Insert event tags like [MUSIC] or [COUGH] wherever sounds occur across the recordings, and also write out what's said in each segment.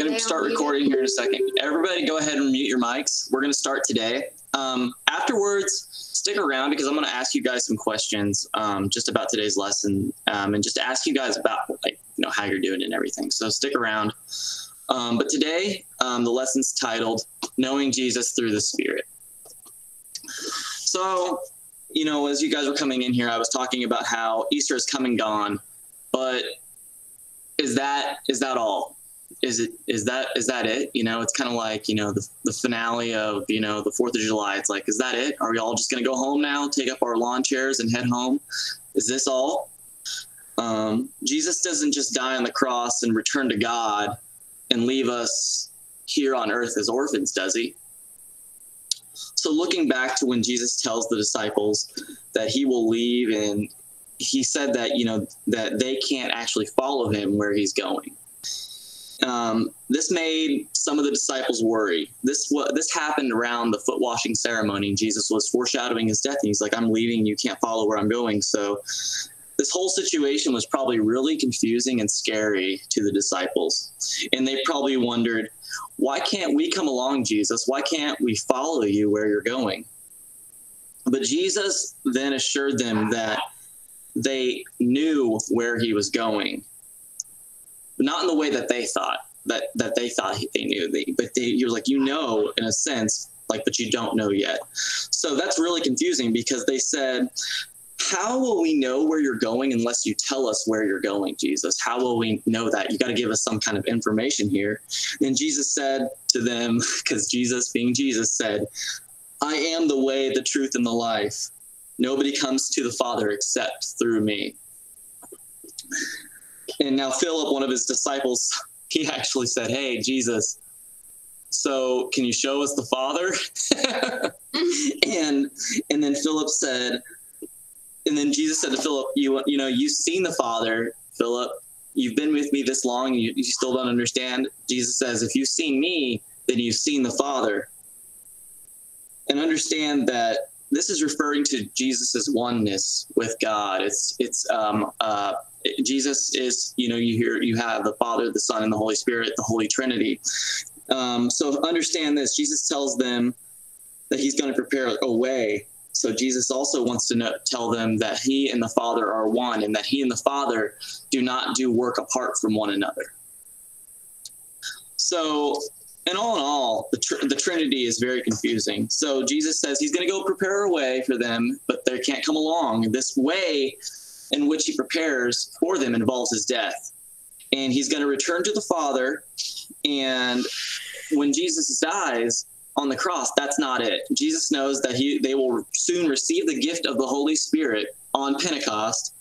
going to start recording here in a second. Everybody, go ahead and mute your mics. We're going to start today. Um, afterwards, stick around because I'm going to ask you guys some questions um, just about today's lesson um, and just ask you guys about like you know how you're doing and everything. So stick around. Um, but today, um, the lesson's titled "Knowing Jesus Through the Spirit." So, you know, as you guys were coming in here, I was talking about how Easter has come and gone, but is that is that all? Is it is that is that it? You know, it's kind of like you know the, the finale of you know the Fourth of July. It's like, is that it? Are we all just gonna go home now, take up our lawn chairs and head home? Is this all? Um, Jesus doesn't just die on the cross and return to God and leave us here on earth as orphans, does he? So, looking back to when Jesus tells the disciples that he will leave and he said that you know that they can't actually follow him where he's going. Um, this made some of the disciples worry. This what this happened around the foot washing ceremony. Jesus was foreshadowing his death, and he's like, "I'm leaving. You can't follow where I'm going." So, this whole situation was probably really confusing and scary to the disciples, and they probably wondered, "Why can't we come along, Jesus? Why can't we follow you where you're going?" But Jesus then assured them that they knew where he was going, but not in the way that they thought that that they thought they knew. They, but they, you're like, you know, in a sense, like, but you don't know yet. So that's really confusing because they said, how will we know where you're going unless you tell us where you're going, Jesus? How will we know that? You got to give us some kind of information here. And Jesus said to them, [LAUGHS] because Jesus, being Jesus, said, I am the way, the truth, and the life. Nobody comes to the Father except through me. And now, Philip, one of his disciples, [LAUGHS] he actually said, Hey, Jesus, so can you show us the Father? [LAUGHS] and and then Philip said, and then Jesus said to Philip, you you know, you've seen the Father, Philip. You've been with me this long, you, you still don't understand. Jesus says, if you've seen me, then you've seen the Father. And understand that this is referring to Jesus's oneness with God. It's it's um, uh, Jesus is you know you hear you have the Father, the Son, and the Holy Spirit, the Holy Trinity. Um, so understand this. Jesus tells them that He's going to prepare a way. So Jesus also wants to know, tell them that He and the Father are one, and that He and the Father do not do work apart from one another. So and all in all, the, tr- the Trinity is very confusing. So Jesus says he's going to go prepare a way for them, but they can't come along. This way in which he prepares for them involves his death. And he's going to return to the Father. And when Jesus dies on the cross, that's not it. Jesus knows that he they will soon receive the gift of the Holy Spirit on Pentecost.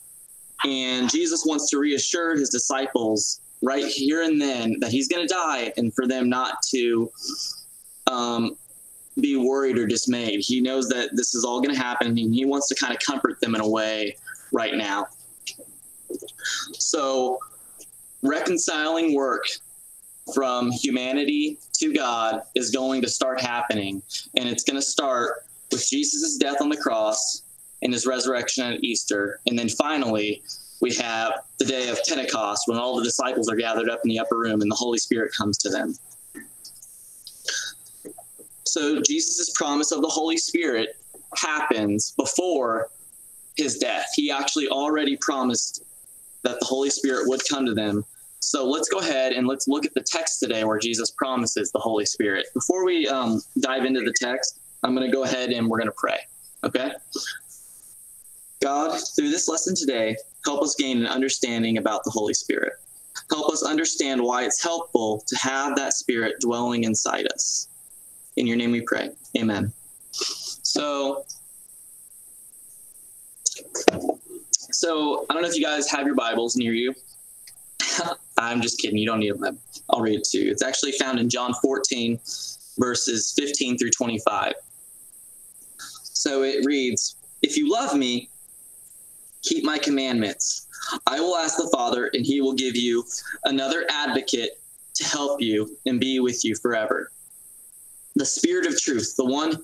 And Jesus wants to reassure his disciples right here and then that he's going to die and for them not to um, be worried or dismayed. He knows that this is all going to happen and he wants to kind of comfort them in a way right now. So, reconciling work from humanity to God is going to start happening. And it's going to start with Jesus' death on the cross and his resurrection at Easter. And then finally, we have the day of Pentecost when all the disciples are gathered up in the upper room and the Holy Spirit comes to them. So Jesus' promise of the Holy Spirit happens before his death. He actually already promised that the Holy Spirit would come to them. So let's go ahead and let's look at the text today where Jesus promises the Holy Spirit. Before we um, dive into the text, I'm going to go ahead and we're going to pray. Okay? God, through this lesson today, help us gain an understanding about the Holy Spirit. Help us understand why it's helpful to have that Spirit dwelling inside us. In your name we pray. Amen. So, so I don't know if you guys have your Bibles near you. [LAUGHS] I'm just kidding. You don't need them. I'll read it to you. It's actually found in John 14, verses 15 through 25. So it reads If you love me, keep my commandments. I will ask the Father, and he will give you another advocate to help you and be with you forever. The Spirit of truth, the one,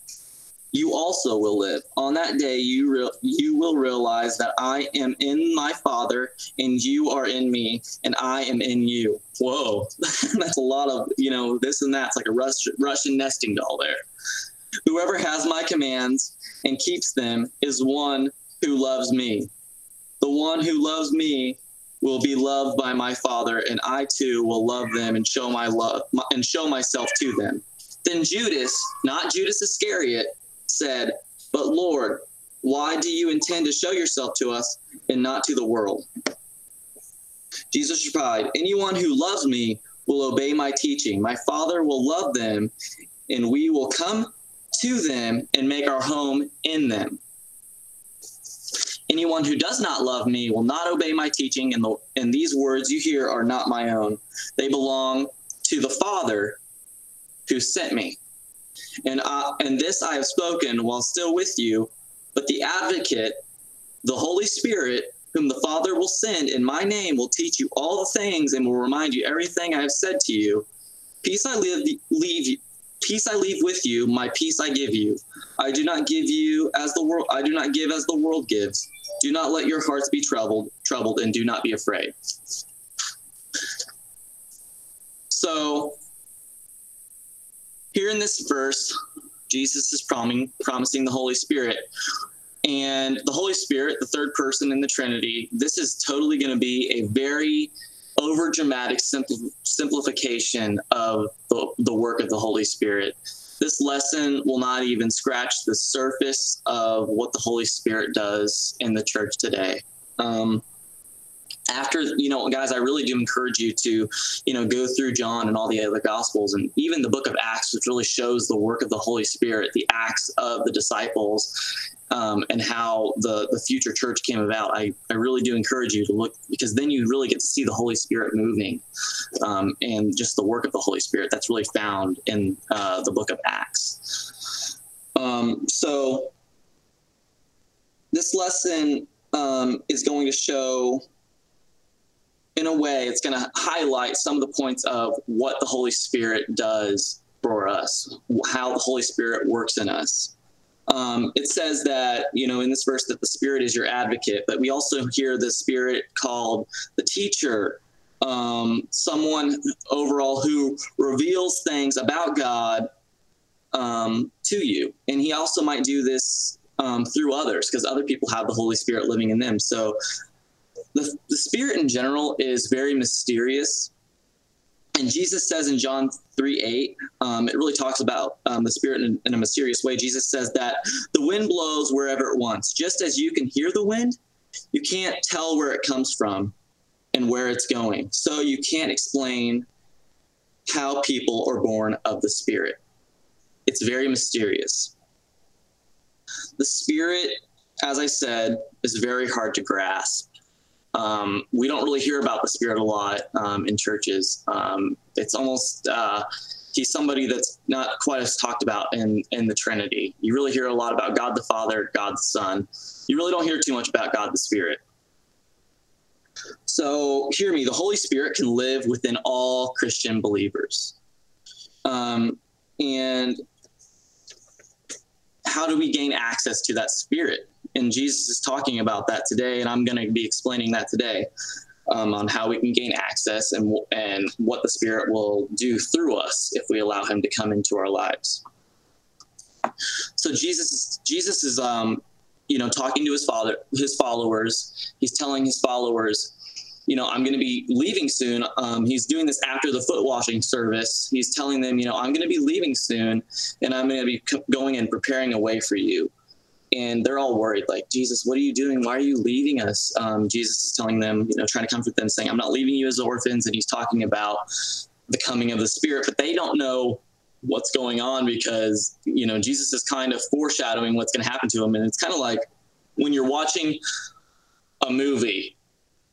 you also will live. On that day, you re- you will realize that I am in my Father, and you are in me, and I am in you. Whoa, [LAUGHS] that's a lot of you know this and that. It's like a Rus- Russian nesting doll there. Whoever has my commands and keeps them is one who loves me. The one who loves me will be loved by my Father, and I too will love them and show my love and show myself to them. Then Judas, not Judas Iscariot, said, But Lord, why do you intend to show yourself to us and not to the world? Jesus replied, Anyone who loves me will obey my teaching. My Father will love them, and we will come to them and make our home in them. Anyone who does not love me will not obey my teaching, and, the, and these words you hear are not my own. They belong to the Father who sent me. And, uh, and this I have spoken while still with you, but the advocate, the Holy Spirit, whom the Father will send in my name, will teach you all the things and will remind you everything I have said to you. Peace I live, leave peace I leave with you, my peace I give you. I do not give you as the world I do not give as the world gives. Do not let your hearts be troubled, troubled and do not be afraid. So here in this verse, Jesus is promising promising the Holy Spirit. And the Holy Spirit, the third person in the Trinity, this is totally going to be a very over dramatic simpl- simplification of the, the work of the Holy Spirit. This lesson will not even scratch the surface of what the Holy Spirit does in the church today. Um, after you know guys i really do encourage you to you know go through john and all the other gospels and even the book of acts which really shows the work of the holy spirit the acts of the disciples um, and how the the future church came about. I i really do encourage you to look because then you really get to see the holy spirit moving um, and just the work of the holy spirit that's really found in uh, the book of acts. Um, so this lesson um, is going to show in a way, it's going to highlight some of the points of what the Holy Spirit does for us, how the Holy Spirit works in us. Um, it says that, you know, in this verse that the Spirit is your advocate, but we also hear the Spirit called the teacher, um, someone overall who reveals things about God um, to you. And he also might do this um, through others because other people have the Holy Spirit living in them. So the, the spirit in general is very mysterious. And Jesus says in John 3 8, um, it really talks about um, the spirit in, in a mysterious way. Jesus says that the wind blows wherever it wants. Just as you can hear the wind, you can't tell where it comes from and where it's going. So you can't explain how people are born of the Spirit. It's very mysterious. The Spirit, as I said, is very hard to grasp. Um, we don't really hear about the Spirit a lot um, in churches. Um, it's almost uh, he's somebody that's not quite as talked about in in the Trinity. You really hear a lot about God the Father, God the Son. You really don't hear too much about God the Spirit. So hear me: the Holy Spirit can live within all Christian believers, um, and how do we gain access to that Spirit? And Jesus is talking about that today, and I'm going to be explaining that today um, on how we can gain access and and what the Spirit will do through us if we allow Him to come into our lives. So Jesus is Jesus is um, you know talking to his father his followers. He's telling his followers. You know, I'm going to be leaving soon. Um, he's doing this after the foot washing service. He's telling them, you know, I'm going to be leaving soon, and I'm going to be going and preparing a way for you and they're all worried like jesus what are you doing? Why are you leaving us? Um, jesus is telling them you know trying to comfort them saying i'm not leaving you as orphans and he's talking about the coming of the spirit but they don't know what's going on because you know jesus is kind of foreshadowing what's going to happen to him and it's kind of like when you're watching a movie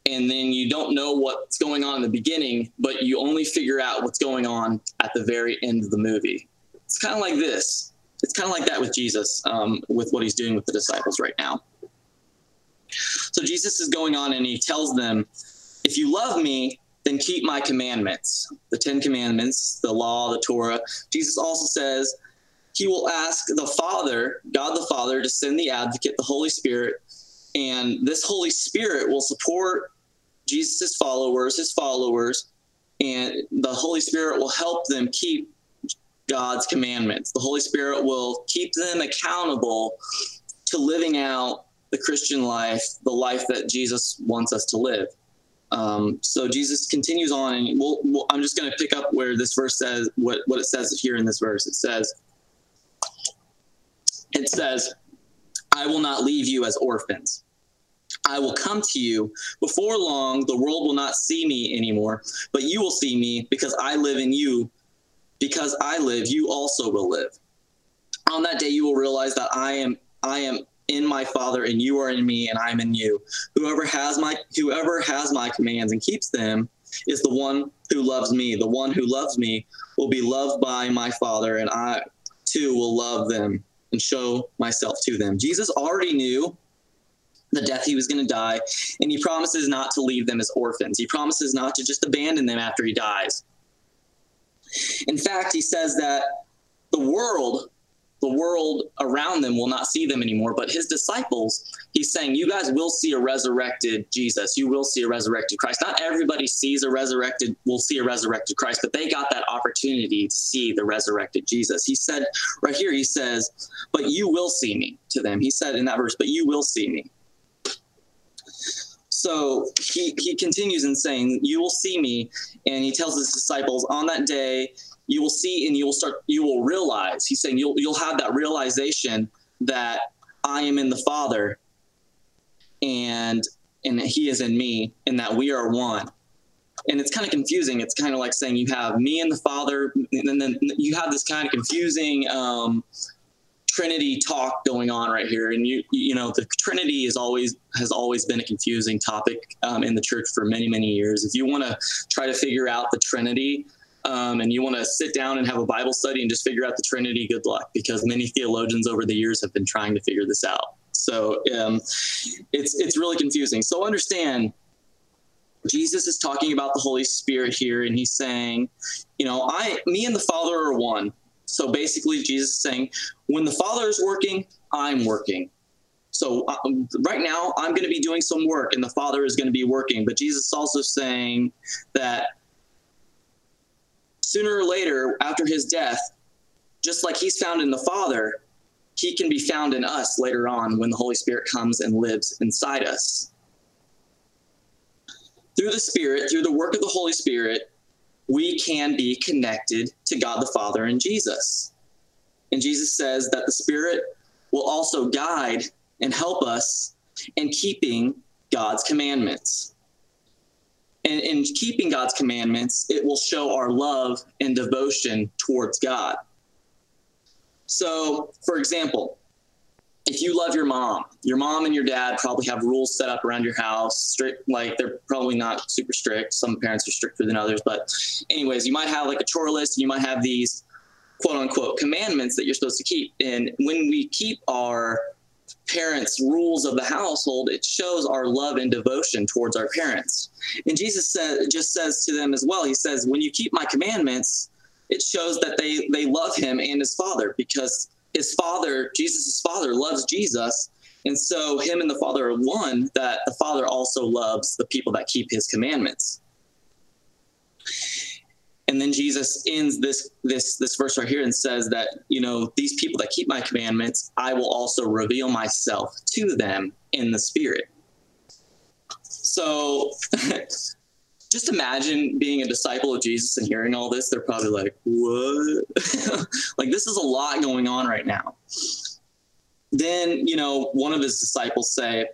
and then you don't know what's going on in the beginning but you only figure out what's going on at the very end of the movie. It's kind of like this it's kind of like that with Jesus, um, with what he's doing with the disciples right now. So Jesus is going on and he tells them, if you love me, then keep my commandments, the Ten Commandments, the law, the Torah. Jesus also says he will ask the Father, God the Father, to send the advocate, the Holy Spirit, and this Holy Spirit will support Jesus' followers, his followers, and the Holy Spirit will help them keep God's commandments. The Holy Spirit will keep them accountable to living out the Christian life, the life that Jesus wants us to live. Um, so Jesus continues on, and we'll, we'll, I'm just going to pick up where this verse says what what it says here in this verse. It says, it says, "I will not leave you as orphans. I will come to you. Before long, the world will not see me anymore, but you will see me because I live in you. Because I live, you also will live. On that day, you will realize that I am I am in my Father, and you are in me, and I am in you. Whoever has my whoever has my commands and keeps them is the one who loves me. The one who loves me will be loved by my Father, and I too will love them and show myself to them. Jesus already knew the death he was going to die, and he promises not to leave them as orphans. He promises not to just abandon them after he dies. In fact, he says that the world the world around them will not see them anymore. But his disciples, he's saying, You guys will see a resurrected Jesus. You will see a resurrected Christ. Not everybody sees a resurrected, will see a resurrected Christ, but they got that opportunity to see the resurrected Jesus. He said right here, he says, But you will see me to them. He said in that verse, But you will see me. So he, he continues in saying, You will see me. And he tells his disciples, On that day, you will see and you will start you will realize he's saying you'll you'll have that realization that i am in the father and and he is in me and that we are one and it's kind of confusing it's kind of like saying you have me and the father and then you have this kind of confusing um, trinity talk going on right here and you you know the trinity is always has always been a confusing topic um, in the church for many many years if you want to try to figure out the trinity um, and you want to sit down and have a Bible study and just figure out the Trinity, good luck, because many theologians over the years have been trying to figure this out. So um, it's it's really confusing. So understand, Jesus is talking about the Holy Spirit here, and he's saying, you know, I, me and the Father are one. So basically, Jesus is saying, when the Father is working, I'm working. So uh, right now, I'm going to be doing some work, and the Father is going to be working. But Jesus is also saying that sooner or later, after his death, just like he's found in the Father, he can be found in us later on when the Holy Spirit comes and lives inside us. Through the Spirit, through the work of the Holy Spirit, we can be connected to God the Father and Jesus. And Jesus says that the Spirit will also guide and help us in keeping God's commandments. And in keeping God's commandments, it will show our love and devotion towards God. So, for example, if you love your mom, your mom and your dad probably have rules set up around your house. Strict, like they're probably not super strict. Some parents are stricter than others, but anyways, you might have like a chore list. And you might have these quote unquote commandments that you're supposed to keep. And when we keep our parents' rules of the household, it shows our love and devotion towards our parents. And Jesus said, just says to them as well, He says, When you keep my commandments, it shows that they, they love him and his father because his father, Jesus' father, loves Jesus. And so him and the father are one, that the father also loves the people that keep his commandments. And then Jesus ends this this this verse right here and says that you know these people that keep my commandments, I will also reveal myself to them in the Spirit. So. [LAUGHS] just imagine being a disciple of Jesus and hearing all this. They're probably like, what? [LAUGHS] like, this is a lot going on right now. Then, you know, one of his disciples say,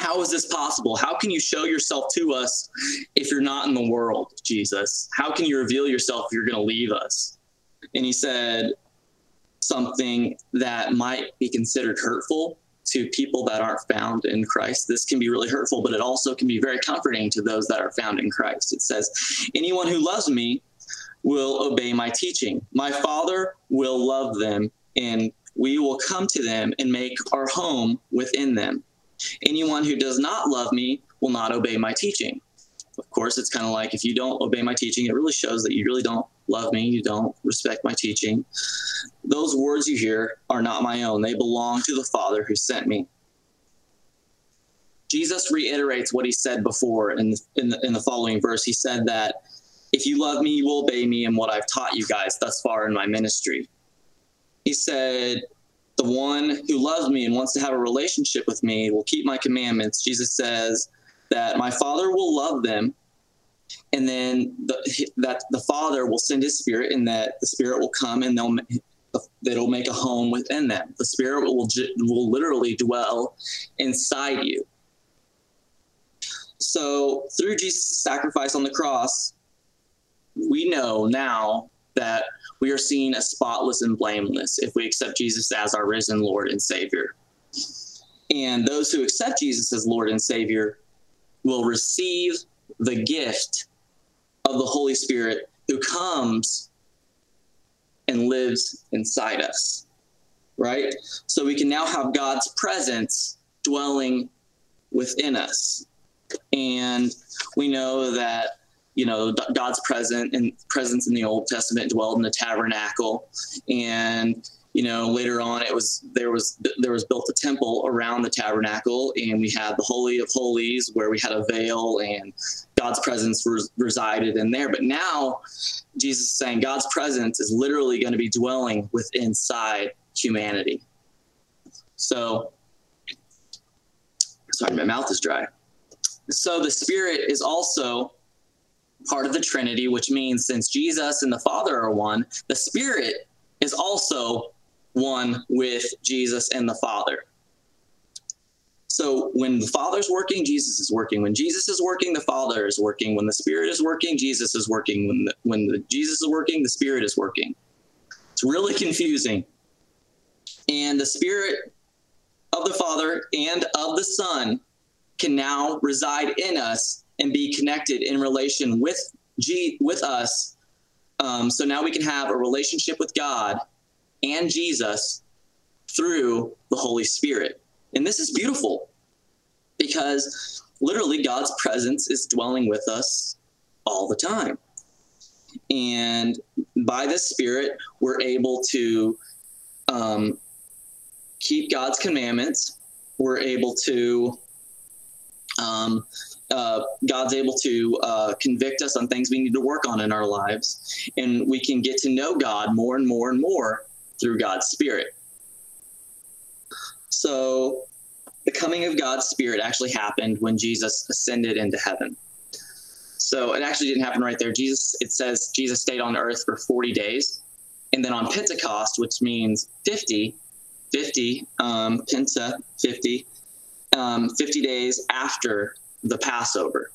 how is this possible? How can you show yourself to us if you're not in the world, Jesus? How can you reveal yourself if you're going to leave us? And he said something that might be considered hurtful to people that aren't found in Christ. This can be really hurtful, but it also can be very comforting to those that are found in Christ. It says, Anyone who loves me will obey my teaching. My Father will love them, and we will come to them and make our home within them. Anyone who does not love me will not obey my teaching. Of course, it's kind of like if you don't obey my teaching, it really shows that you really don't love me, you don't respect my teaching. Those words you hear are not my own, they belong to the Father who sent me. Jesus reiterates what he said before in, in, the, in the following verse. He said that if you love me, you will obey me and what I've taught you guys thus far in my ministry. He said, The one who loves me and wants to have a relationship with me will keep my commandments. Jesus says that my Father will love them, and then the, that the Father will send his Spirit, and that the Spirit will come and they'll that'll make a home within them. The Spirit will will literally dwell inside you. So through Jesus' sacrifice on the cross, we know now that we are seen as spotless and blameless if we accept Jesus as our risen Lord and Savior. And those who accept Jesus as Lord and Savior will receive the gift of the Holy Spirit who comes and lives inside us. Right? So we can now have God's presence dwelling within us. And we know that you know God's present and presence in the Old Testament dwelled in the tabernacle, and you know later on it was there was there was built a temple around the tabernacle, and we had the Holy of Holies where we had a veil and God's presence res- resided in there. But now Jesus is saying God's presence is literally going to be dwelling within inside humanity. So, sorry, my mouth is dry. So the Spirit is also part of the Trinity, which means since Jesus and the Father are one, the Spirit is also one with Jesus and the Father. So when the Father's working, Jesus is working. When Jesus is working, the Father is working. When the Spirit is working, Jesus is working. When the, when the Jesus is working, the Spirit is working. It's really confusing. And the Spirit of the Father and of the Son can now reside in us and be connected in relation with G with us. Um, so now we can have a relationship with God and Jesus through the Holy Spirit. And this is beautiful because literally God's presence is dwelling with us all the time. And by the Spirit, we're able to um, keep God's commandments. We're able to um, uh, God's able to uh, convict us on things we need to work on in our lives, and we can get to know God more and more and more through God's Spirit. So, the coming of God's Spirit actually happened when Jesus ascended into heaven. So, it actually didn't happen right there. Jesus, it says Jesus stayed on earth for 40 days. And then on Pentecost, which means 50, 50, um, Penta, 50, um, 50 days after the Passover.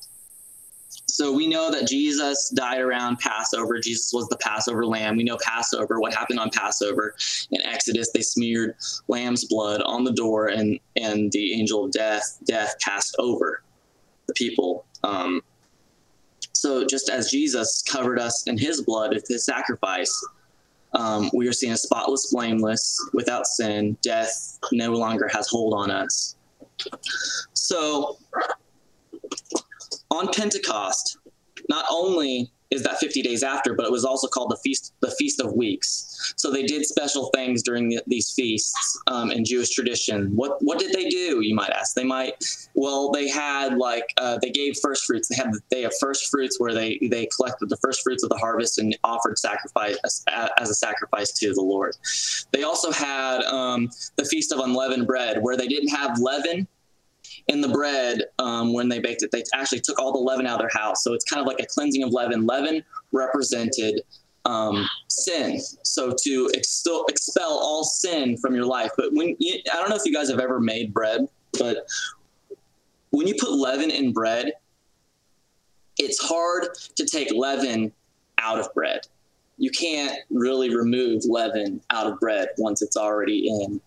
So we know that Jesus died around Passover. Jesus was the Passover lamb. We know Passover, what happened on Passover. In Exodus, they smeared lamb's blood on the door, and, and the angel of death, death passed over the people. Um, so just as Jesus covered us in his blood with his sacrifice, um, we are seen as spotless, blameless, without sin. Death no longer has hold on us. So on Pentecost, not only is that 50 days after, but it was also called the feast, the Feast of Weeks. So they did special things during the, these feasts um, in Jewish tradition. What what did they do? You might ask. They might, well, they had like uh, they gave first fruits. They had they of first fruits where they they collected the first fruits of the harvest and offered sacrifice as a sacrifice to the Lord. They also had um, the Feast of Unleavened Bread, where they didn't have leaven in the bread um, when they baked it. They actually took all the leaven out of their house. So it's kind of like a cleansing of leaven. Leaven represented um, sin. So to expel, all sin from your life. But when you, I don't know if you guys have ever made bread, but when you put leaven in bread, it's hard to take leaven out of bread. You can't really remove leaven out of bread once it's already in.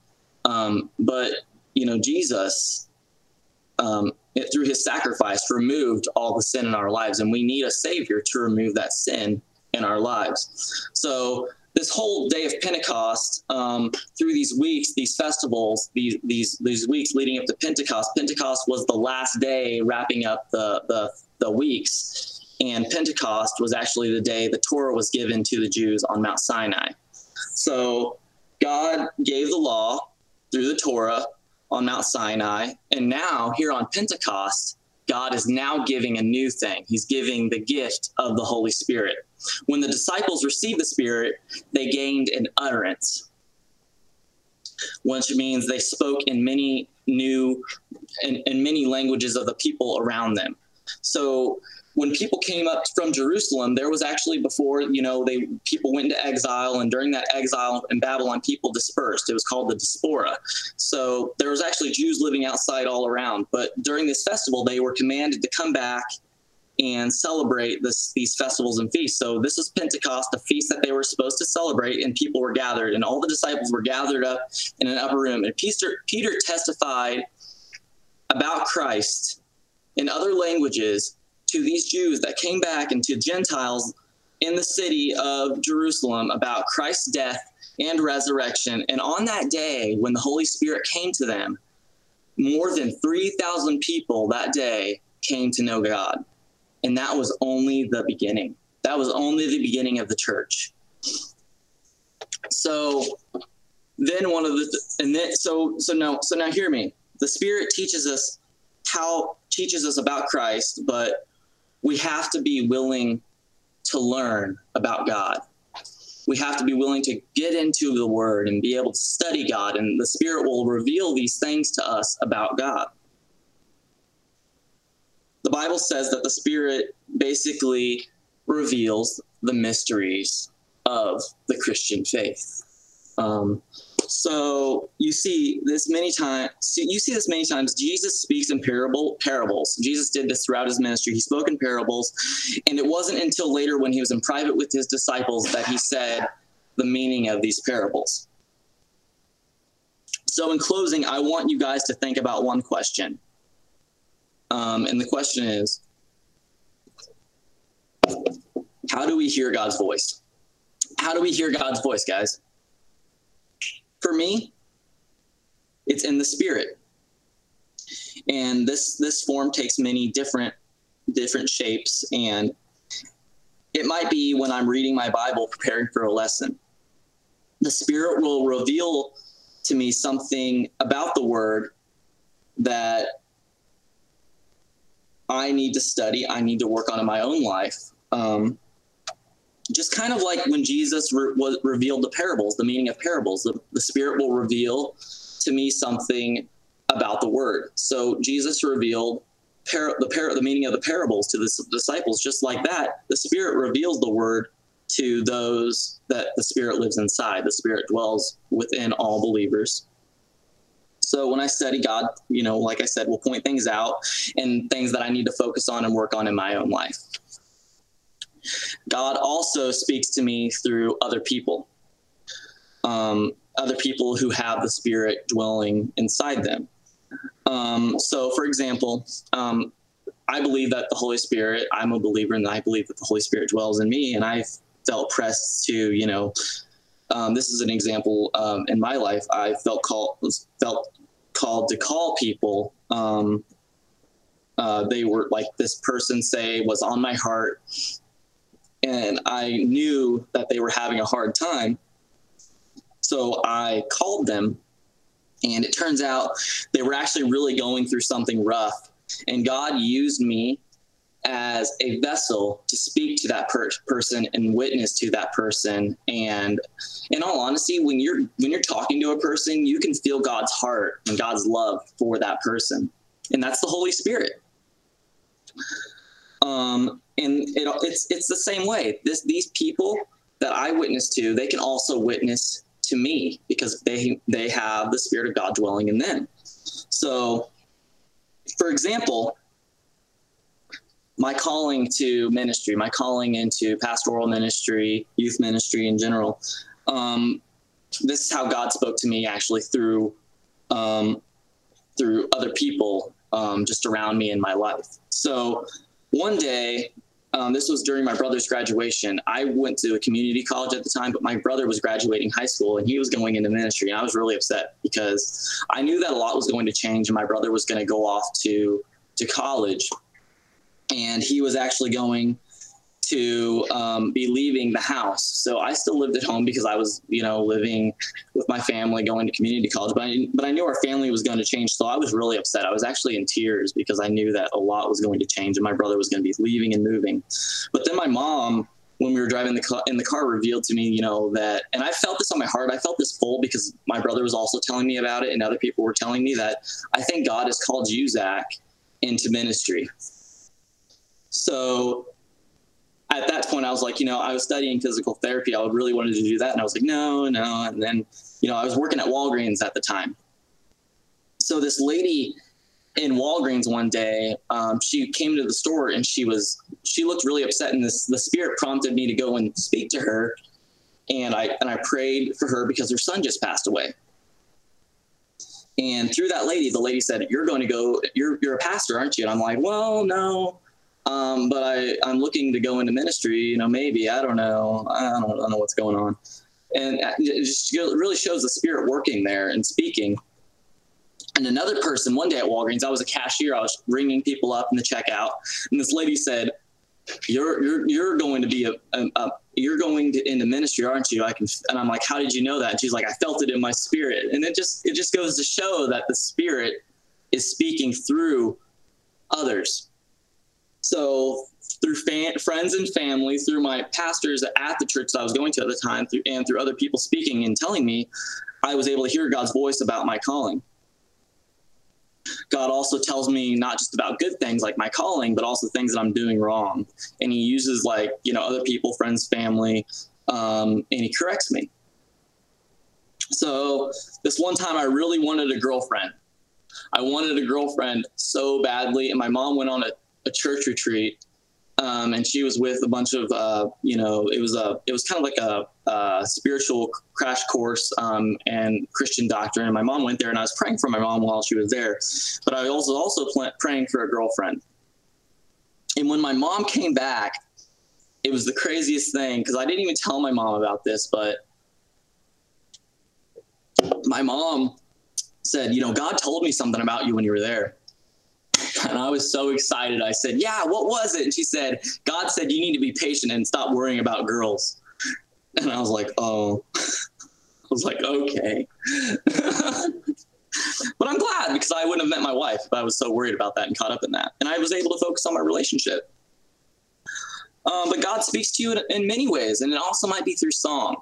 Um, but you know, Jesus um, it, through his sacrifice, removed all the sin in our lives. And we need a savior to remove that sin in our lives. So this whole day of Pentecost, um, through these weeks, these festivals, these these these weeks leading up to Pentecost. Pentecost was the last day, wrapping up the the, the weeks, and Pentecost was actually the day the Torah was given to the Jews on Mount Sinai. So God gave the law through the Torah on Mount Sinai, and now here on Pentecost, God is now giving a new thing. He's giving the gift of the Holy Spirit. When the disciples received the Spirit, they gained an utterance, which means they spoke in many new in, in many languages of the people around them. So when people came up from Jerusalem, there was actually before you know they people went into exile, and during that exile in Babylon, people dispersed. It was called the diaspora. So there was actually Jews living outside all around. But during this festival, they were commanded to come back and celebrate this, these festivals and feasts. So this is Pentecost, a feast that they were supposed to celebrate, and people were gathered, and all the disciples were gathered up in an upper room. And Peter, Peter testified about Christ in other languages to these Jews that came back and to Gentiles in the city of Jerusalem about Christ's death and resurrection. And on that day, when the Holy Spirit came to them, more than 3,000 people that day came to know God. And that was only the beginning. That was only the beginning of the church. So then one of the and then so so now so now hear me. The Spirit teaches us how teaches us about Christ, but we have to be willing to learn about God. We have to be willing to get into the Word and be able to study God, and the Spirit will reveal these things to us about God. The Bible says that the Spirit basically reveals the mysteries of the Christian faith. Um, so you see this many times. You see this many times. Jesus speaks in parable parables. Jesus did this throughout his ministry. He spoke in parables, and it wasn't until later when he was in private with his disciples that he said the meaning of these parables. So, in closing, I want you guys to think about one question. Um, and the question is How do we hear God's voice? How do we hear God's voice, guys? For me, it's in the spirit. And this this form takes many different different shapes and it might be when I'm reading my Bible preparing for a lesson. The spirit will reveal to me something about the word that I need to study, I need to work on in my own life. Um, just kind of like when Jesus re- revealed the parables, the meaning of parables, the, the Spirit will reveal to me something about the Word. So Jesus revealed par- the par- the meaning of the parables to the disciples, just like that. The Spirit reveals the Word to those that the Spirit lives inside. The Spirit dwells within all believers. So when I study God, you know, like I said, will point things out and things that I need to focus on and work on in my own life. God also speaks to me through other people, um, other people who have the Spirit dwelling inside them. Um, so, for example, um, I believe that the Holy Spirit, I'm a believer, and I believe that the Holy Spirit dwells in me, and I felt pressed to, you know, um, this is an example um, in my life. I felt called felt called to call people. Um, uh, they were like this person say was on my heart and I knew that they were having a hard time. So I called them, and it turns out they were actually really going through something rough. And God used me as a vessel to speak to that per- person and witness to that person. And in all honesty, when you're when you're talking to a person, you can feel God's heart and God's love for that person, and that's the Holy Spirit. Um, and it, it's it's the same way. This these people that I witness to, they can also witness to me because they they have the spirit of God dwelling in them. So, for example, my calling to ministry, my calling into pastoral ministry, youth ministry in general, um, this is how God spoke to me actually through um, through other people um, just around me in my life. So one day um, this was during my brother's graduation. I went to a community college at the time, but my brother was graduating high school and he was going into ministry. And I was really upset because I knew that a lot was going to change and my brother was going to go off to, to college. And he was actually going to um, be leaving the house. So I still lived at home because I was, you know, living with my family, going to community college. But I, but I knew our family was going to change. So I was really upset. I was actually in tears because I knew that a lot was going to change and my brother was going to be leaving and moving. But then my mom, when we were driving the car, in the car, revealed to me, you know, that, and I felt this on my heart. I felt this full because my brother was also telling me about it, and other people were telling me that I think God has called you, Zach, into ministry. So at that point, I was like, you know, I was studying physical therapy. I really wanted to do that. And I was like, no, no. And then, you know, I was working at Walgreens at the time. So this lady in Walgreens one day, um, she came to the store and she was, she looked really upset. And this, the spirit prompted me to go and speak to her. And I, and I prayed for her because her son just passed away. And through that lady, the lady said, you're going to go, you're, you're a pastor, aren't you? And I'm like, well, no, um, but I, I'm looking to go into ministry, you know, maybe, I don't know. I don't, I don't know what's going on. And it just really shows the spirit working there and speaking. And another person, one day at Walgreens, I was a cashier. I was ringing people up in the checkout, and this lady said, "You're you're you're going to be a, a, a you're going to, into ministry, aren't you?" I can, and I'm like, "How did you know that?" And she's like, "I felt it in my spirit." And it just it just goes to show that the spirit is speaking through others so through friends and family, through my pastors at the church that I was going to at the time, through, and through other people speaking and telling me, I was able to hear God's voice about my calling. God also tells me not just about good things like my calling, but also things that I'm doing wrong. And He uses like you know other people, friends, family, um, and He corrects me. So this one time, I really wanted a girlfriend. I wanted a girlfriend so badly, and my mom went on a a church retreat, um, and she was with a bunch of uh, you know it was a it was kind of like a, a spiritual crash course um, and Christian doctrine. And my mom went there, and I was praying for my mom while she was there, but I was also pl- praying for a girlfriend. And when my mom came back, it was the craziest thing because I didn't even tell my mom about this, but my mom said, you know, God told me something about you when you were there. And I was so excited. I said, Yeah, what was it? And she said, God said you need to be patient and stop worrying about girls. And I was like, Oh, [LAUGHS] I was like, Okay. [LAUGHS] but I'm glad because I wouldn't have met my wife if I was so worried about that and caught up in that. And I was able to focus on my relationship. Um, but God speaks to you in, in many ways, and it also might be through song.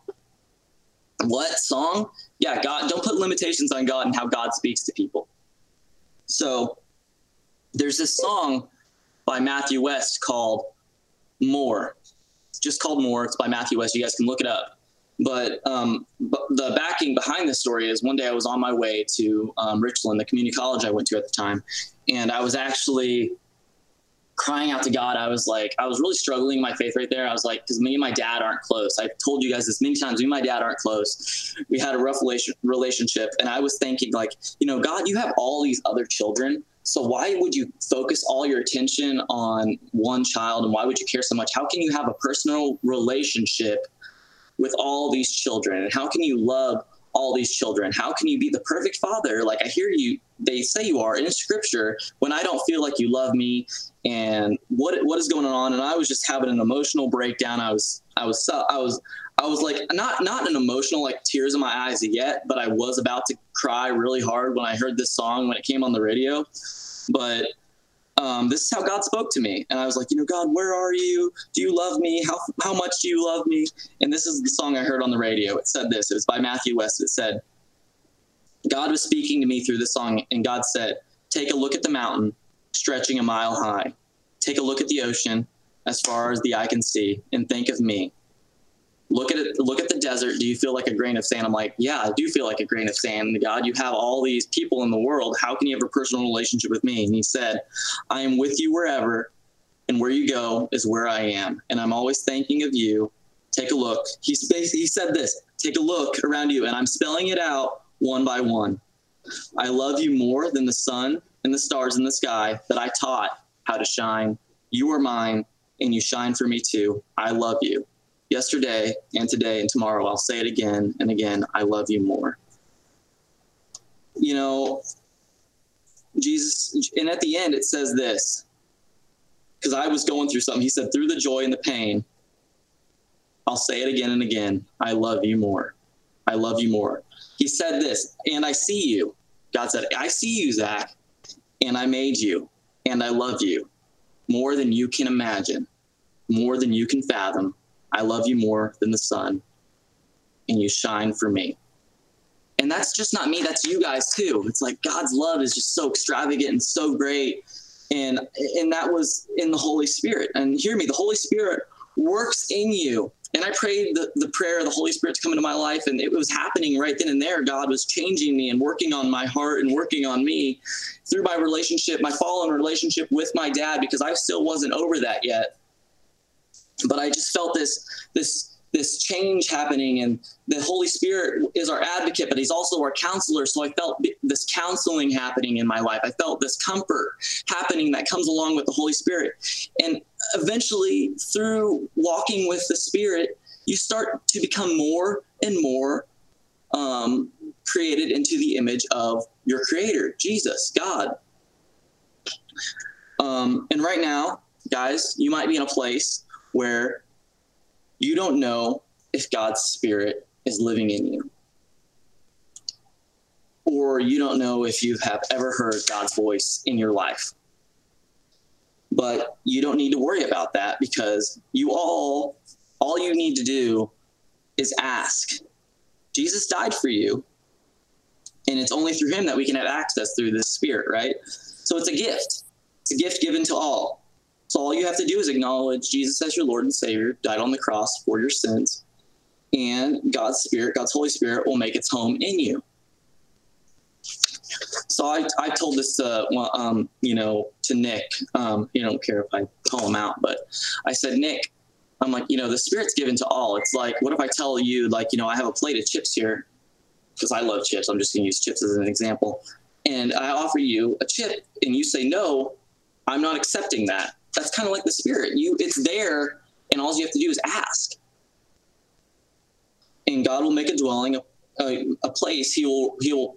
What song? Yeah, God, don't put limitations on God and how God speaks to people. So, there's this song by Matthew West called More. It's just called More. It's by Matthew West. You guys can look it up. But, um, but the backing behind this story is one day I was on my way to um, Richland, the community college I went to at the time, and I was actually crying out to God. I was like, I was really struggling my faith right there. I was like, because me and my dad aren't close. I've told you guys this many times. Me and my dad aren't close. We had a rough relationship, and I was thinking, like, you know, God, you have all these other children so why would you focus all your attention on one child and why would you care so much? How can you have a personal relationship with all these children? And how can you love all these children? How can you be the perfect father? Like I hear you they say you are in scripture when I don't feel like you love me and what what is going on and I was just having an emotional breakdown. I was I was I was I was like not not an emotional like tears in my eyes yet, but I was about to cry really hard when I heard this song when it came on the radio. But um, this is how God spoke to me, and I was like, you know, God, where are you? Do you love me? How how much do you love me? And this is the song I heard on the radio. It said this. It was by Matthew West. It said, God was speaking to me through this song, and God said, "Take a look at the mountain, stretching a mile high. Take a look at the ocean, as far as the eye can see, and think of me." Look at it look at the desert. Do you feel like a grain of sand? I'm like yeah i do feel like a grain of sand. God you have all these people in the world. How can you have a personal relationship with me? And he said i am with you wherever and where you go is where i am. And i'm always thinking of you. Take a look. He, he said this take a look around you. And i'm spelling it out one by one. I love you more than the sun and the stars in the sky that i taught how to shine. You are mine and you shine for me too. I love you. Yesterday and today and tomorrow, I'll say it again and again. I love you more. You know, Jesus, and at the end, it says this because I was going through something. He said, through the joy and the pain, I'll say it again and again. I love you more. I love you more. He said this, and I see you. God said, I see you, Zach, and I made you, and I love you more than you can imagine, more than you can fathom. I love you more than the sun, and you shine for me. And that's just not me, that's you guys too. It's like God's love is just so extravagant and so great. And and that was in the Holy Spirit. And hear me, the Holy Spirit works in you and I prayed the, the prayer of the Holy Spirit to come into my life, and it was happening right then and there. God was changing me and working on my heart and working on me through my relationship, my fallen relationship with my dad, because I still wasn't over that yet. But I just felt this this this change happening and the holy spirit is our advocate but he's also our counselor. So i felt this counseling happening in my life. I felt this comfort happening that comes along with the holy spirit. And eventually through walking with the spirit you start to become more and more um, created into the image of your creator jesus god. Um, and right now guys you might be in a place where you don't know if God's Spirit is living in you. Or you don't know if you have ever heard God's voice in your life. But you don't need to worry about that because you all, all you need to do is ask. Jesus died for you. And it's only through him that we can have access through this spirit, right? So it's a gift. It's a gift given to all. So all you have to do is acknowledge Jesus as your Lord and Savior, died on the cross for your sins, and God's Spirit, God's Holy Spirit, will make its home in you. So I, I told this to, well, um, you know, to Nick. Um, you don't care if I call him out, but I said, Nick, I'm like, you know, the Spirit's given to all. It's like, what if I tell you, like, you know, I have a plate of chips here because I love chips. I'm just going to use chips as an example. And I offer you a chip, and you say no. I'm not accepting that that's kind of like the spirit. You, it's there, and all you have to do is ask, and God will make a dwelling, a, a place. He will He will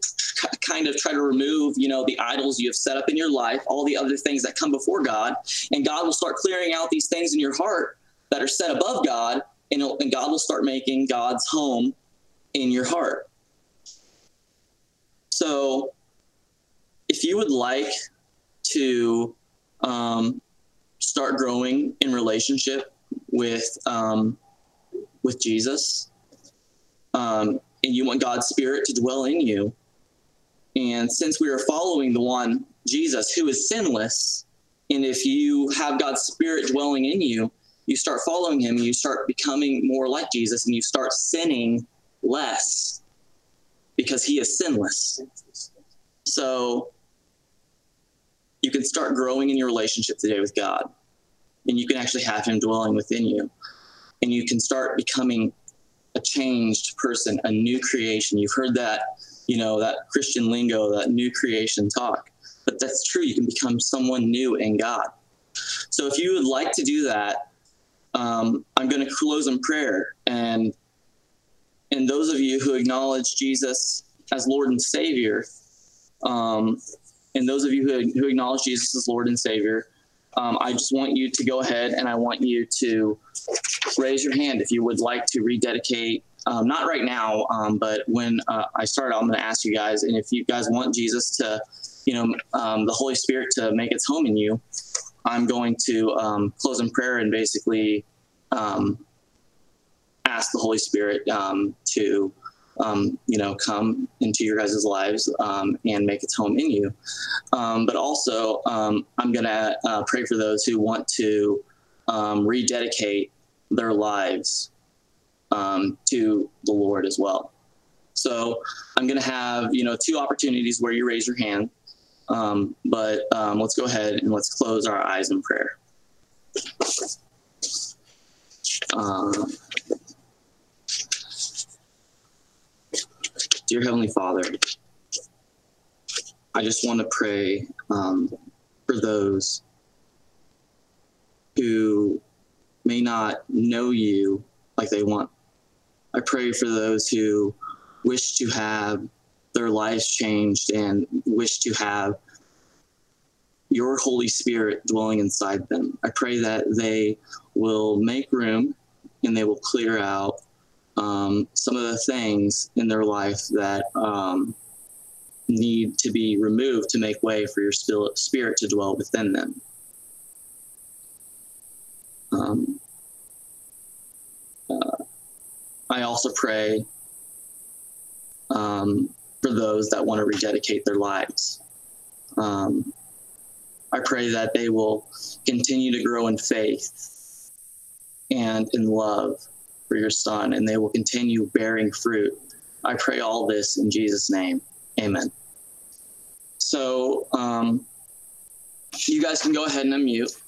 kind of try to remove, you know, the idols you have set up in your life, all the other things that come before God, and God will start clearing out these things in your heart that are set above God, and, and God will start making God's home in your heart. So, if you would like to um, start growing in relationship with um, with Jesus, um, and you want God's Spirit to dwell in you. And since we are following the one Jesus who is sinless, and if you have God's Spirit dwelling in you, you start following Him, you start becoming more like Jesus, and you start sinning less because He is sinless. So you can start growing in your relationship today with God. And you can actually have Him dwelling within you. And you can start becoming a changed person, a new creation. You've heard that, you know, that Christian lingo, that new creation talk. But that's true. You can become someone new in God. So if you would like to do that, um, I'm going to close in prayer. And and those of you who acknowledge Jesus as Lord and Savior, um, and those of you who, who acknowledge Jesus as Lord and Savior, um, I just want you to go ahead and I want you to raise your hand if you would like to rededicate. Um, not right now, um, but when uh, I start, I'm going to ask you guys. And if you guys want Jesus to, you know, um, the Holy Spirit to make its home in you, I'm going to um, close in prayer and basically um, ask the Holy Spirit to um, you know, come into your guys' lives um, and make its home in you. Um, but also, um, I'm going to uh, pray for those who want to um, rededicate their lives um, to the Lord as well. So I'm going to have, you know, two opportunities where you raise your hand. but let's go ahead and let's close our eyes in prayer. Dear Heavenly Father, I just want to pray um, for those who may not know you like they want. I pray for those who wish to have their lives changed and wish to have your Holy Spirit dwelling inside them. I pray that they will make room and they will clear out um, some of the things in their life that um, need to be removed to make way for your spirit to dwell within them. Um, uh, I also pray um, for those that want to rededicate their lives. Um, I pray that they will continue to grow in faith and in love for your son, and they will continue bearing fruit. I pray all this in Jesus' name. Amen. So, um, you guys can go ahead and unmute.